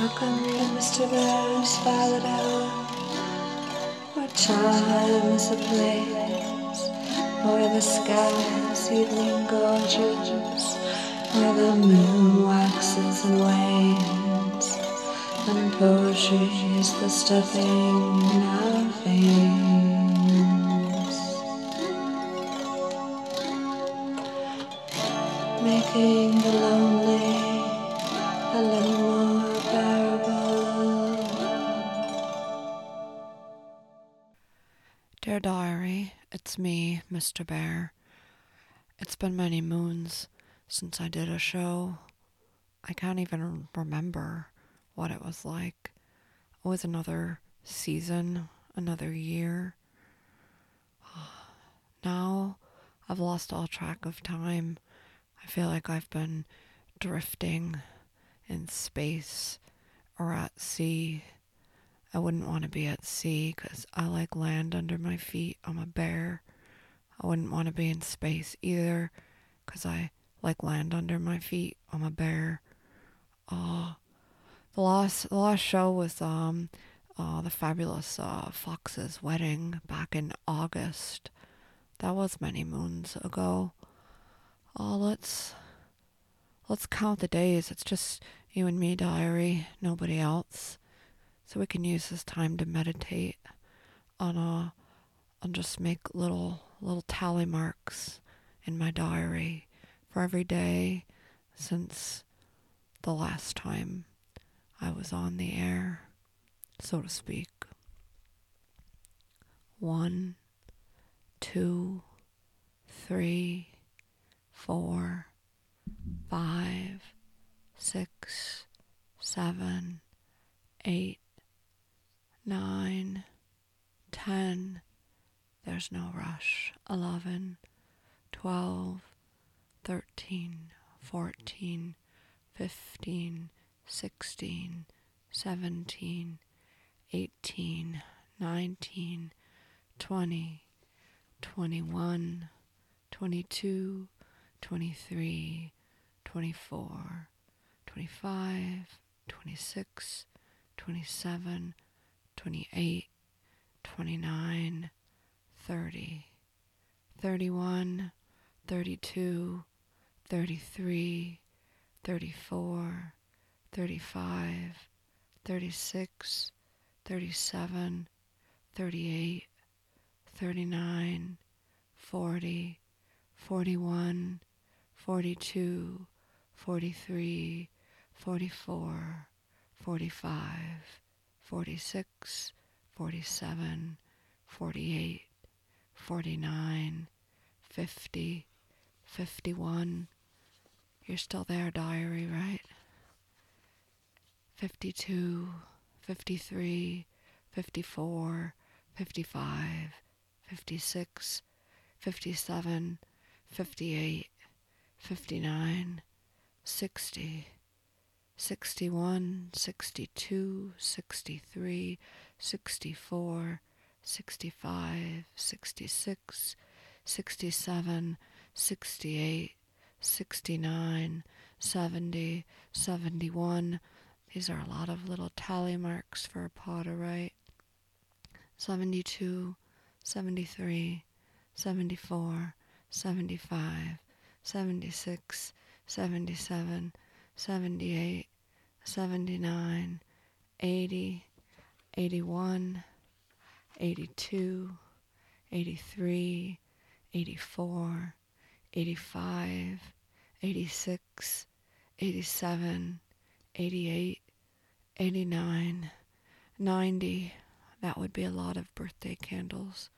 Welcome to Mr. Bear's Violet Hour, where time is a place, where the sky is evening gorgeous, where the moon waxes and wanes, and poetry is the stuffing in our veins, making Mr. Bear. It's been many moons since I did a show. I can't even remember what it was like. It was another season, another year. Now I've lost all track of time. I feel like I've been drifting in space or at sea. I wouldn't want to be at sea because I like land under my feet. I'm a bear. I wouldn't want to be in space either because I like land under my feet. I'm a bear. Uh, the last the last show was um uh, the fabulous uh, Fox's wedding back in August. That was many moons ago. Oh, let's let's count the days. It's just you and me, diary, nobody else. So we can use this time to meditate on uh on just make little little tally marks in my diary for every day since the last time I was on the air, so to speak. One, two, three, four, five, six, seven, eight, nine, ten. There's no rush. Eleven, twelve, thirteen, fourteen, fifteen, sixteen, seventeen, eighteen, nineteen, twenty, twenty-one, twenty-two, twenty-three, twenty-four. 25, 26, 27, 28, 29, 30, 31, 32, 33, 34, 35, 36, 37, 38, 39, 40, 41, 42, 43, 44, 45, 46, 47, 48, 49, 50, 51. You're still there, diary, right? 52, 53, 54, 55, 56, 57, 58, 59, 60, 61, 62, 63, 64, 65, 66, 67, 68, 69, 70, 71. These are a lot of little tally marks for a pot to write. 72, 73, 74, 75, 76, 77, 78, 79, 80, 81, 82, 83, 84, 85, 86, 87, 88, 89, 90. That would be a lot of birthday candles.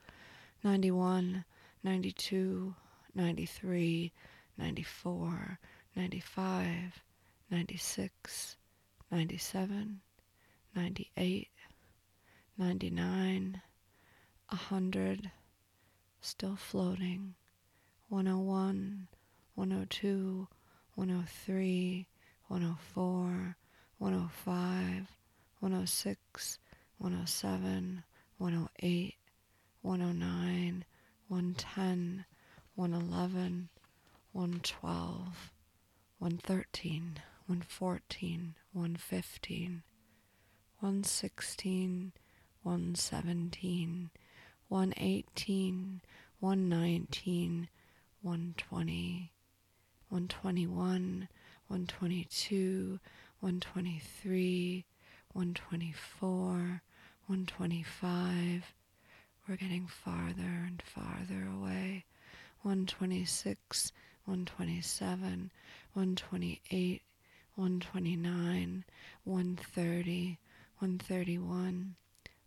91, 92, 93, 94, 95, 96, 97, 98, 99, 100, still floating, 101, 102, 103, 104, 105, 106, 107, 108, 109, 110, 111, 112, 113, 114, 115, 116, 117, 118, 119, 120, 121, 122, 123, 124, 125. We're getting farther and farther away. 126, 127, 128, 129, 130, 131,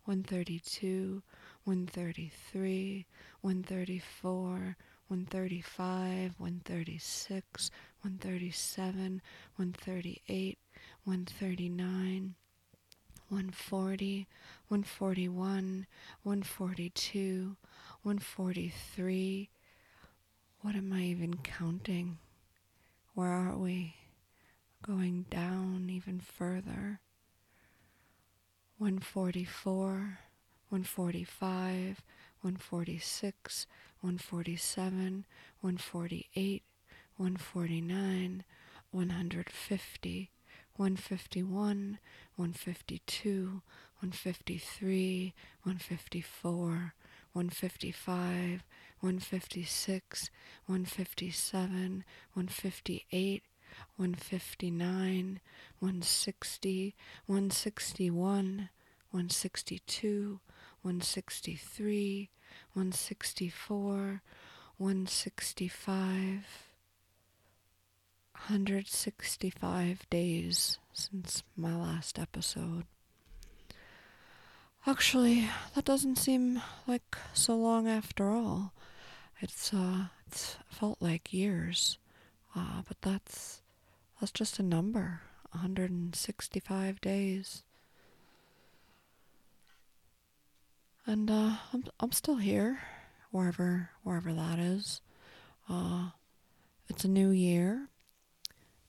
132, 133, 134, 135, 136, 137, 138, 139, 140, 141, 142, 143. What am I even counting? Where are we? Going down even further. 144, 145, 146, 147, 148, 149, 150, 151, 152, 153, 154, 155, 156, 157, 158, 159, 160, 161, 162, 163, 164, 165. 165 days since my last episode. Actually, that doesn't seem like so long after all. It's uh it's felt like years. Uh, but that's that's just a number. 165 days. And uh I'm I'm still here wherever wherever that is. Uh it's a new year.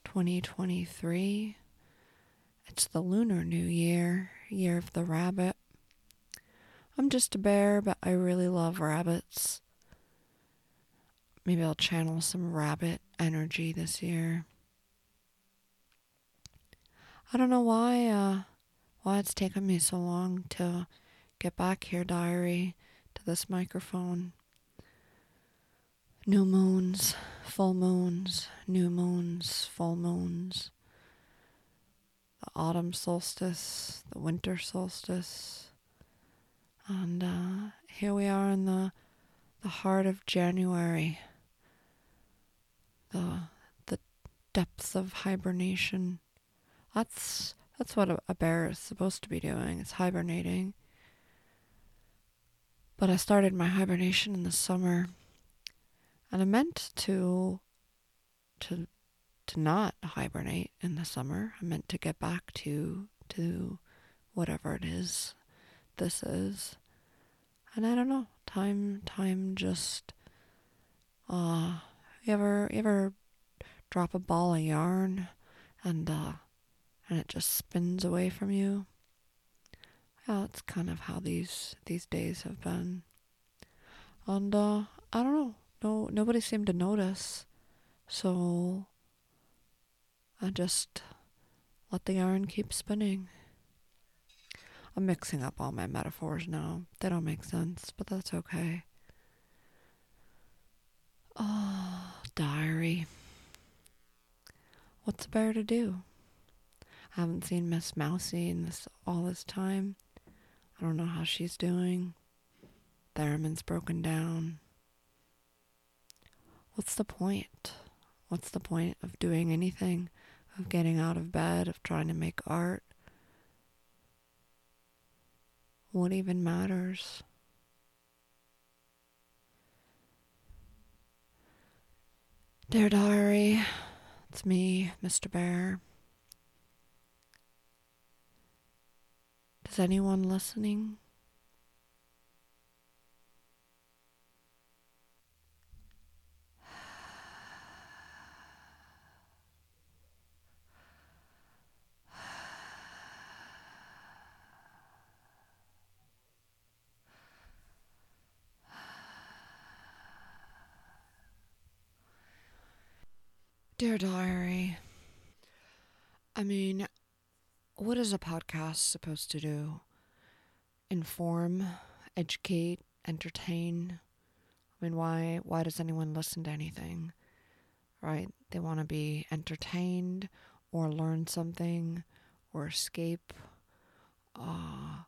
2023. It's the lunar new year, year of the rabbit. I'm just a bear, but I really love rabbits. Maybe I'll channel some rabbit energy this year. I don't know why uh why it's taken me so long to get back here, diary, to this microphone. New moons, full moons, new moons, full moons. The autumn solstice, the winter solstice. And uh, here we are in the the heart of January. The the depths of hibernation. That's that's what a, a bear is supposed to be doing. It's hibernating. But I started my hibernation in the summer and I meant to to to not hibernate in the summer. I meant to get back to to whatever it is this is. And I don't know, time time just uh you ever you ever drop a ball of yarn and uh and it just spins away from you? That's kind of how these these days have been. And uh I don't know, no nobody seemed to notice. So I just let the yarn keep spinning. I'm mixing up all my metaphors now. They don't make sense, but that's okay. Oh, diary. What's a bear to do? I haven't seen Miss Mousy in this all this time. I don't know how she's doing. Theremin's broken down. What's the point? What's the point of doing anything? Of getting out of bed, of trying to make art? What even matters? Dear Diary, it's me, Mr. Bear. Is anyone listening? Dear Diary, I mean, what is a podcast supposed to do? Inform, educate, entertain. I mean, why why does anyone listen to anything? Right? They want to be entertained or learn something or escape. Uh,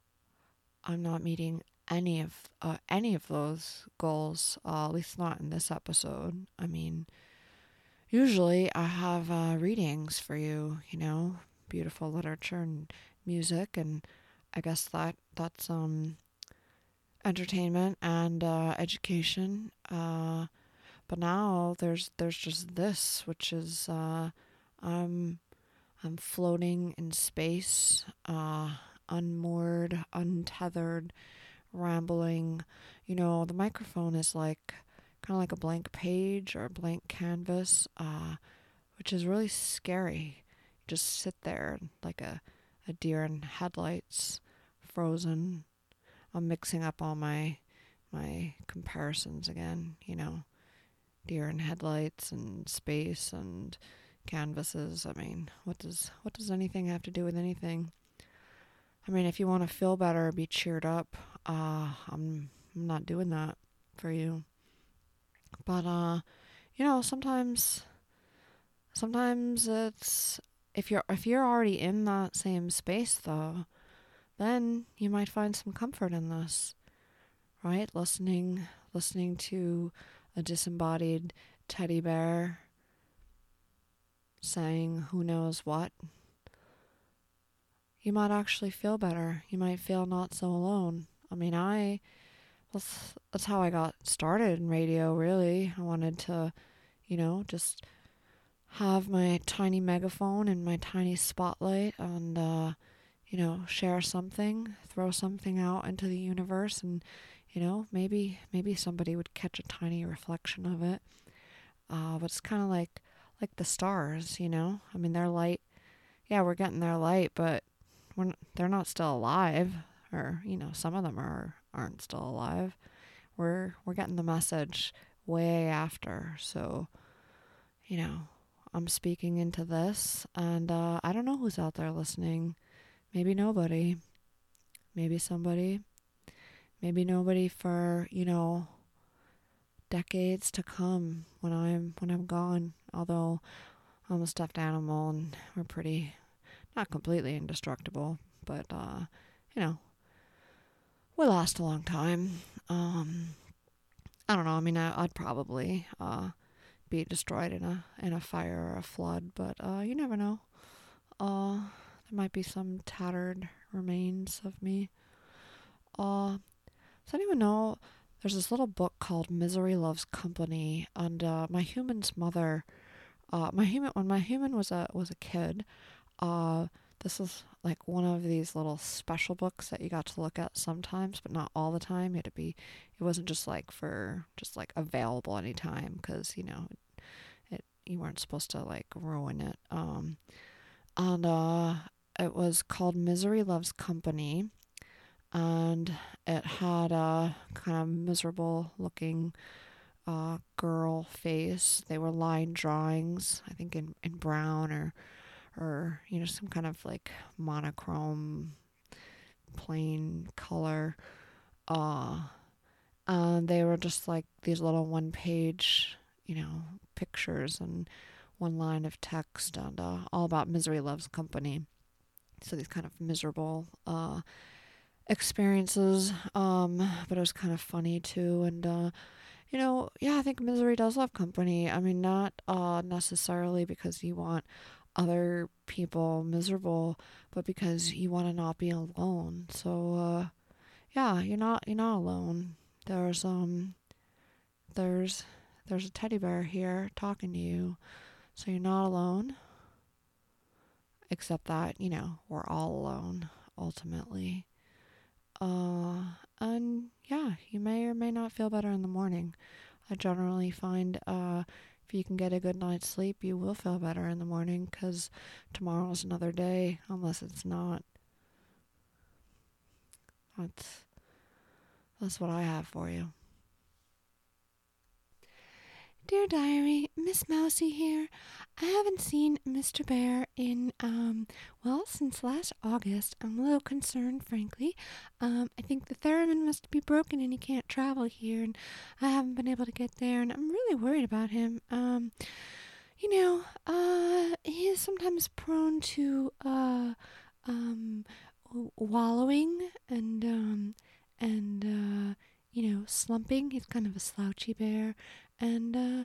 I'm not meeting any of uh, any of those goals. Uh, at least not in this episode. I mean, usually I have uh, readings for you. You know, beautiful literature and music, and I guess that that's um entertainment and uh, education. Uh, but now there's there's just this, which is uh, I'm I'm floating in space, uh, unmoored, untethered, rambling. You know, the microphone is like kind of like a blank page or a blank canvas, uh, which is really scary. Just sit there like a, a deer in headlights, frozen. I'm mixing up all my my comparisons again, you know, deer in headlights and space and canvases. I mean, what does what does anything have to do with anything? I mean, if you want to feel better, be cheered up, uh, I'm, I'm not doing that for you. But, uh, you know, sometimes, sometimes it's, if you're, if you're already in that same space though, then you might find some comfort in this, right? Listening, listening to a disembodied teddy bear saying who knows what you might actually feel better. You might feel not so alone. I mean, I that's that's how I got started in radio. Really, I wanted to, you know, just have my tiny megaphone and my tiny spotlight and uh, you know share something, throw something out into the universe, and you know maybe maybe somebody would catch a tiny reflection of it. Uh, but it's kind of like like the stars, you know. I mean, their light. Yeah, we're getting their light, but we're they're not still alive, or you know, some of them are aren't still alive. We're we're getting the message way after, so you know, I'm speaking into this, and uh, I don't know who's out there listening. Maybe nobody. Maybe somebody. Maybe nobody for you know decades to come when I'm when I'm gone. Although I'm a stuffed animal and we're pretty not completely indestructible, but uh, you know, we last a long time. Um, I don't know. I mean, I, would probably uh, be destroyed in a in a fire or a flood, but uh, you never know. Uh, there might be some tattered remains of me. Uh, does anyone know? There's this little book called Misery Loves Company, and uh, my human's mother. Uh, my human when my human was a was a kid, uh, this is like one of these little special books that you got to look at sometimes, but not all the time. It had to be, it wasn't just like for just like available anytime because you know, it, it you weren't supposed to like ruin it. Um, and uh, it was called Misery Loves Company, and it had a kind of miserable looking uh, girl face. They were line drawings, I think in in brown or or you know some kind of like monochrome plain color. Uh and they were just like these little one page you know pictures and one line of text and uh, all about misery loves company. So these kind of miserable uh experiences um but it was kind of funny too. And uh you know yeah i think misery does love company i mean not uh necessarily because you want other people miserable, but because you want to not be alone. So, uh, yeah, you're not you're not alone. There's um, there's there's a teddy bear here talking to you, so you're not alone. Except that you know we're all alone ultimately. Uh, and yeah, you may or may not feel better in the morning. I generally find uh, if you can get a good night's sleep, you will feel better in the morning because tomorrow's another day, unless it's not. That's, that's what I have for you. Dear Diary, Miss Mousy here. I haven't seen Mr. Bear in, um, well, since last August. I'm a little concerned, frankly. Um, I think the theremin must be broken and he can't travel here, and I haven't been able to get there, and I'm really worried about him. Um, you know, uh, he is sometimes prone to, uh, um, wallowing and, um, and, uh, you know, slumping. He's kind of a slouchy bear. And, uh,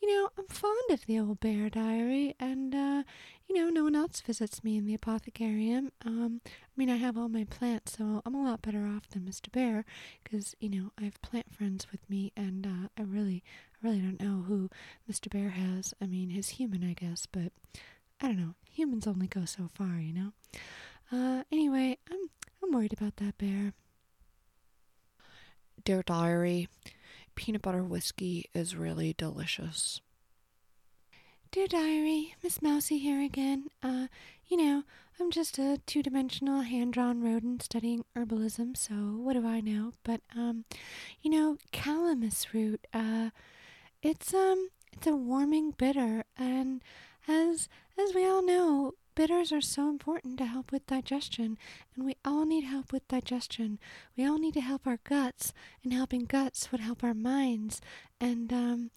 you know, I'm fond of the old bear diary. And, uh, you know, no one else visits me in the apothecarium. Um, I mean, I have all my plants, so I'm a lot better off than Mr. Bear because, you know, I have plant friends with me. And uh, I really, I really don't know who Mr. Bear has. I mean, he's human, I guess, but I don't know. Humans only go so far, you know? Uh, anyway, I'm, I'm worried about that bear. Dear Diary, peanut butter whiskey is really delicious. Dear Diary, Miss Mousy here again. Uh, you know, I'm just a two dimensional hand drawn rodent studying herbalism, so what do I know? But, um, you know, calamus root, uh, it's, um, it's a warming bitter, and as, as we all know, Bitters are so important to help with digestion, and we all need help with digestion. We all need to help our guts, and helping guts would help our minds. And um,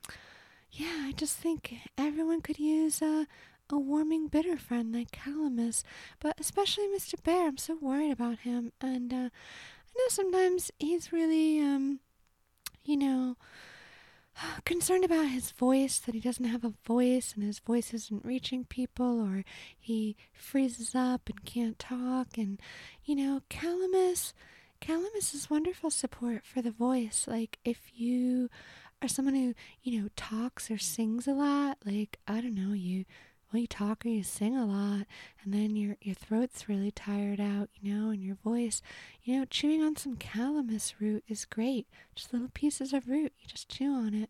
yeah, I just think everyone could use a, a warming bitter friend like Calamus, but especially Mr. Bear. I'm so worried about him, and uh, I know sometimes he's really, um, you know concerned about his voice, that he doesn't have a voice and his voice isn't reaching people, or he freezes up and can't talk. And, you know, Calamus, Calamus is wonderful support for the voice. Like, if you are someone who, you know, talks or sings a lot, like, I don't know, you you talk or you sing a lot, and then your your throat's really tired out, you know, and your voice, you know, chewing on some calamus root is great. Just little pieces of root, you just chew on it,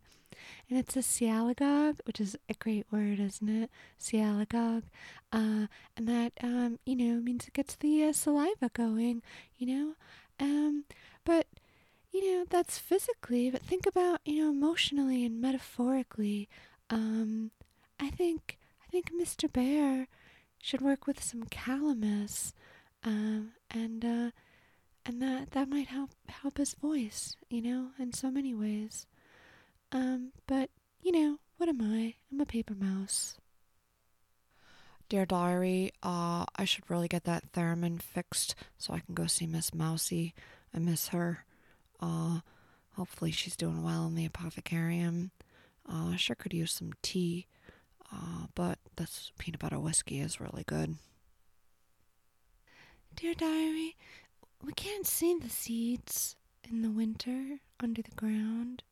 and it's a sialagogue, which is a great word, isn't it? Sialagogue, uh, and that um, you know, means it gets the uh, saliva going, you know, um, but you know that's physically, but think about you know emotionally and metaphorically. Um, I think I think Mr. Bear should work with some calamus, um, and uh, and that that might help help his voice, you know, in so many ways. Um, but you know, what am I? I'm a paper mouse. Dear Diary, uh, I should really get that theremin fixed so I can go see Miss Mousy. I miss her. Uh, hopefully she's doing well in the apothecarium. Uh, I sure could use some tea. Uh, but this peanut butter whiskey is really good. Dear Diary, we can't see the seeds in the winter under the ground,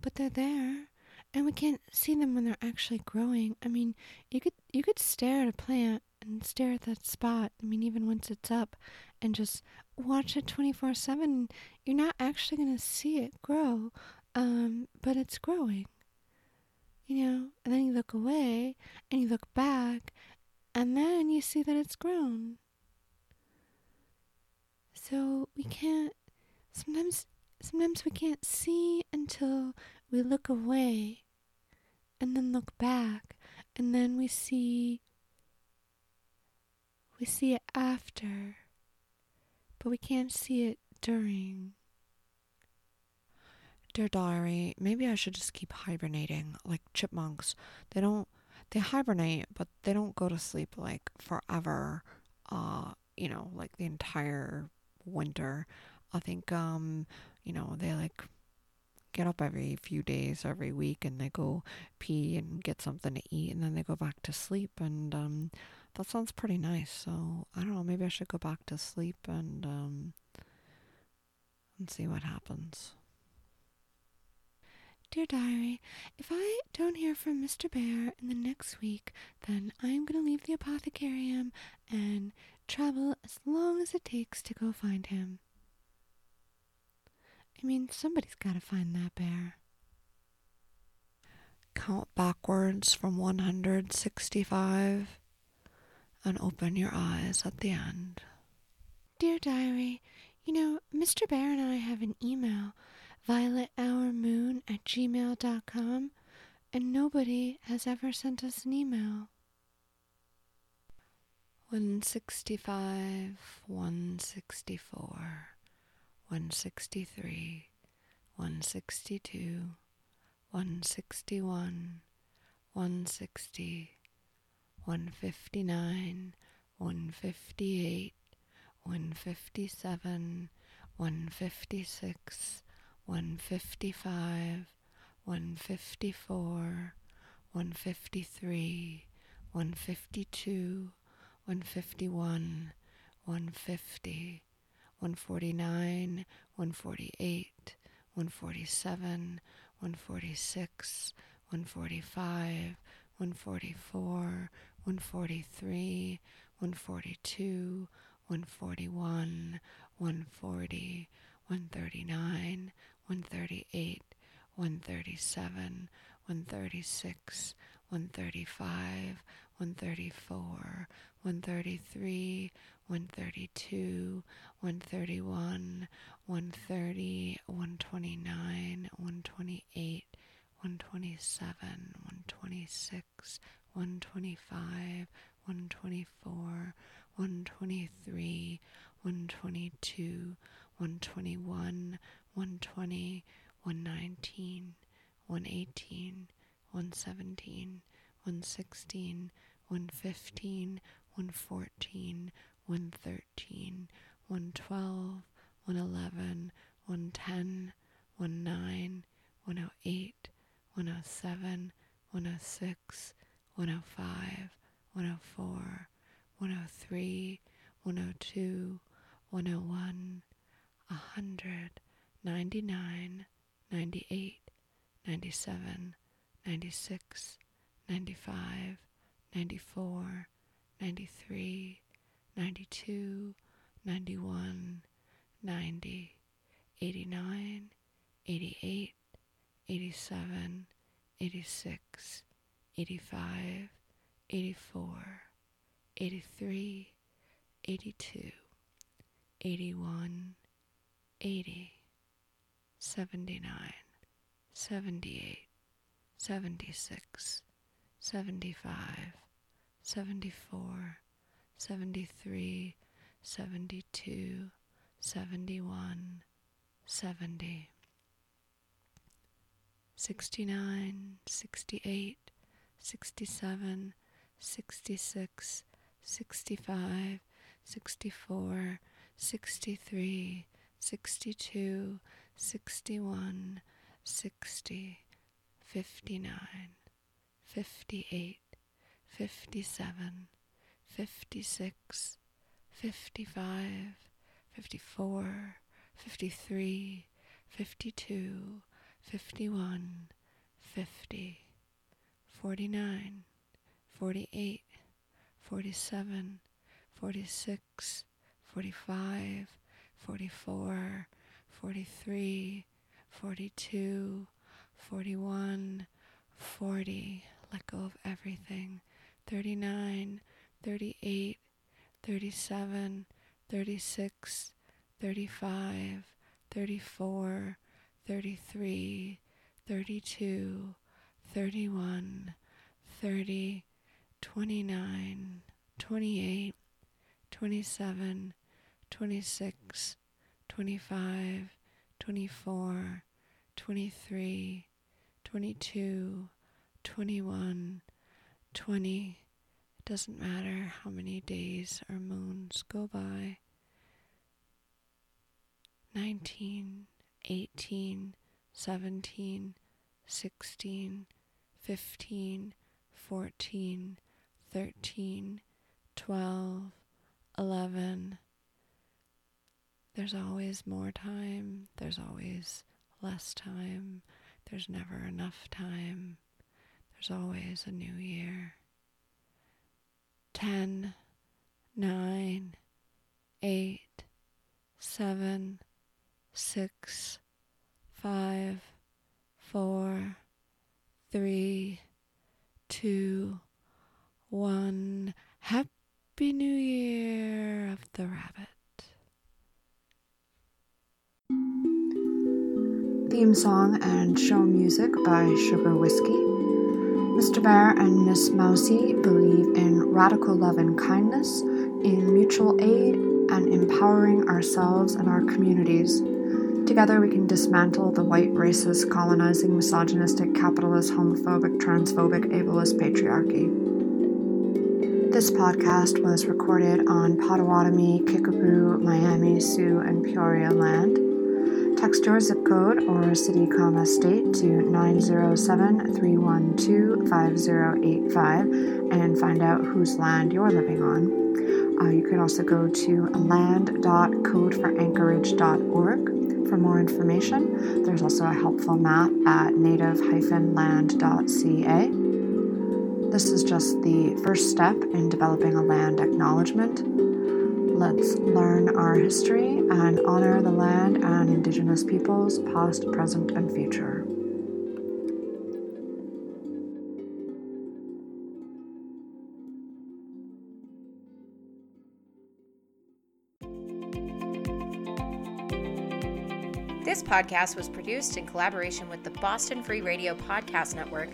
but they're there, and we can't see them when they're actually growing. I mean, you could you could stare at a plant and stare at that spot. I mean, even once it's up, and just watch it twenty four seven. You're not actually gonna see it grow, um, but it's growing you know, and then you look away and you look back and then you see that it's grown. So we hmm. can't sometimes sometimes we can't see until we look away and then look back and then we see we see it after but we can't see it during Dear diary, maybe I should just keep hibernating like chipmunks. They don't they hibernate, but they don't go to sleep like forever. Uh, you know, like the entire winter. I think um, you know, they like get up every few days, every week and they go pee and get something to eat and then they go back to sleep and um that sounds pretty nice. So, I don't know, maybe I should go back to sleep and um and see what happens. Dear Diary, if I don't hear from Mr. Bear in the next week, then I am going to leave the apothecarium and travel as long as it takes to go find him. I mean, somebody's got to find that bear. Count backwards from 165 and open your eyes at the end. Dear Diary, you know, Mr. Bear and I have an email violethourmoon at gmail.com, and nobody has ever sent us an email. 165, 164, 163, 162, 161, 160, 159, 158, 157, 156, 155, 154, 153, 152, 151, 150, 149, 148, 147, 146, 145, 144, 143, 142, 141, 140, 139, 138, 137, 136, 135, 134, 133, 132, 131, 130, 129, 128, 127, 126, 125, 124, 123, 122, 121, 120, 119, 118, 117, 116, 115, 114, 113, 112, 111, 110, 19, 108, 107, 106, 105, 104, 103, 102, 101, 100, 99, 98, 97, 96, 95, 94, 93, 92, 91, 90, 89, 88, 87, 86, 85, 84, 83, 82, 81, 80, 79, 78, 76, 75, 74, 73, 72, 71, 70, 69, 68, 67, 66, 65, 64, 63, 62, 61, 60, 59, 58, 57, 56, 55, 54, 53, 52, 51, 50, 49, 48, 47, 46, 45, 44, 43, 42, 41, 40. Let go of everything. 39, 38, 37, 36, 35, 34, 33, 32, 31, 30, 29, 28, 27, 26, 25, 24, 23, 22, 21, 20. It doesn't matter how many days or moons go by. 19, 18, 17, 16, 15, 14, 13, 12, 11. There's always more time, there's always less time, there's never enough time, there's always a new year. 10, 9, 8, 7, 6, 5, 4, 3, 2, 1. Happy New Year of the Rabbit. Theme song and show music by Sugar Whiskey. Mr. Bear and Miss Mousy believe in radical love and kindness, in mutual aid, and empowering ourselves and our communities. Together, we can dismantle the white racist, colonizing, misogynistic, capitalist, homophobic, transphobic, ableist patriarchy. This podcast was recorded on Potawatomi, Kickapoo, Miami, Sioux, and Peoria land. Text your zip code or city, comma state to 907 312 5085 and find out whose land you're living on. Uh, you can also go to land.codeforanchorage.org for more information. There's also a helpful map at native-land.ca. This is just the first step in developing a land acknowledgement. Let's learn our history and honor the land and Indigenous peoples, past, present, and future. This podcast was produced in collaboration with the Boston Free Radio Podcast Network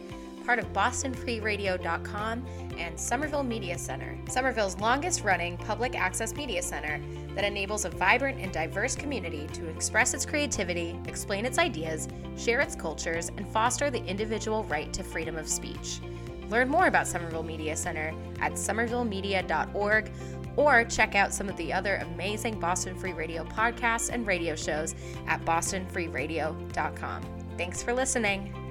part of BostonFreeRadio.com and Somerville Media Center, Somerville's longest running public access media center that enables a vibrant and diverse community to express its creativity, explain its ideas, share its cultures, and foster the individual right to freedom of speech. Learn more about Somerville Media Center at somervillemedia.org or check out some of the other amazing Boston Free Radio podcasts and radio shows at bostonfreeradio.com. Thanks for listening.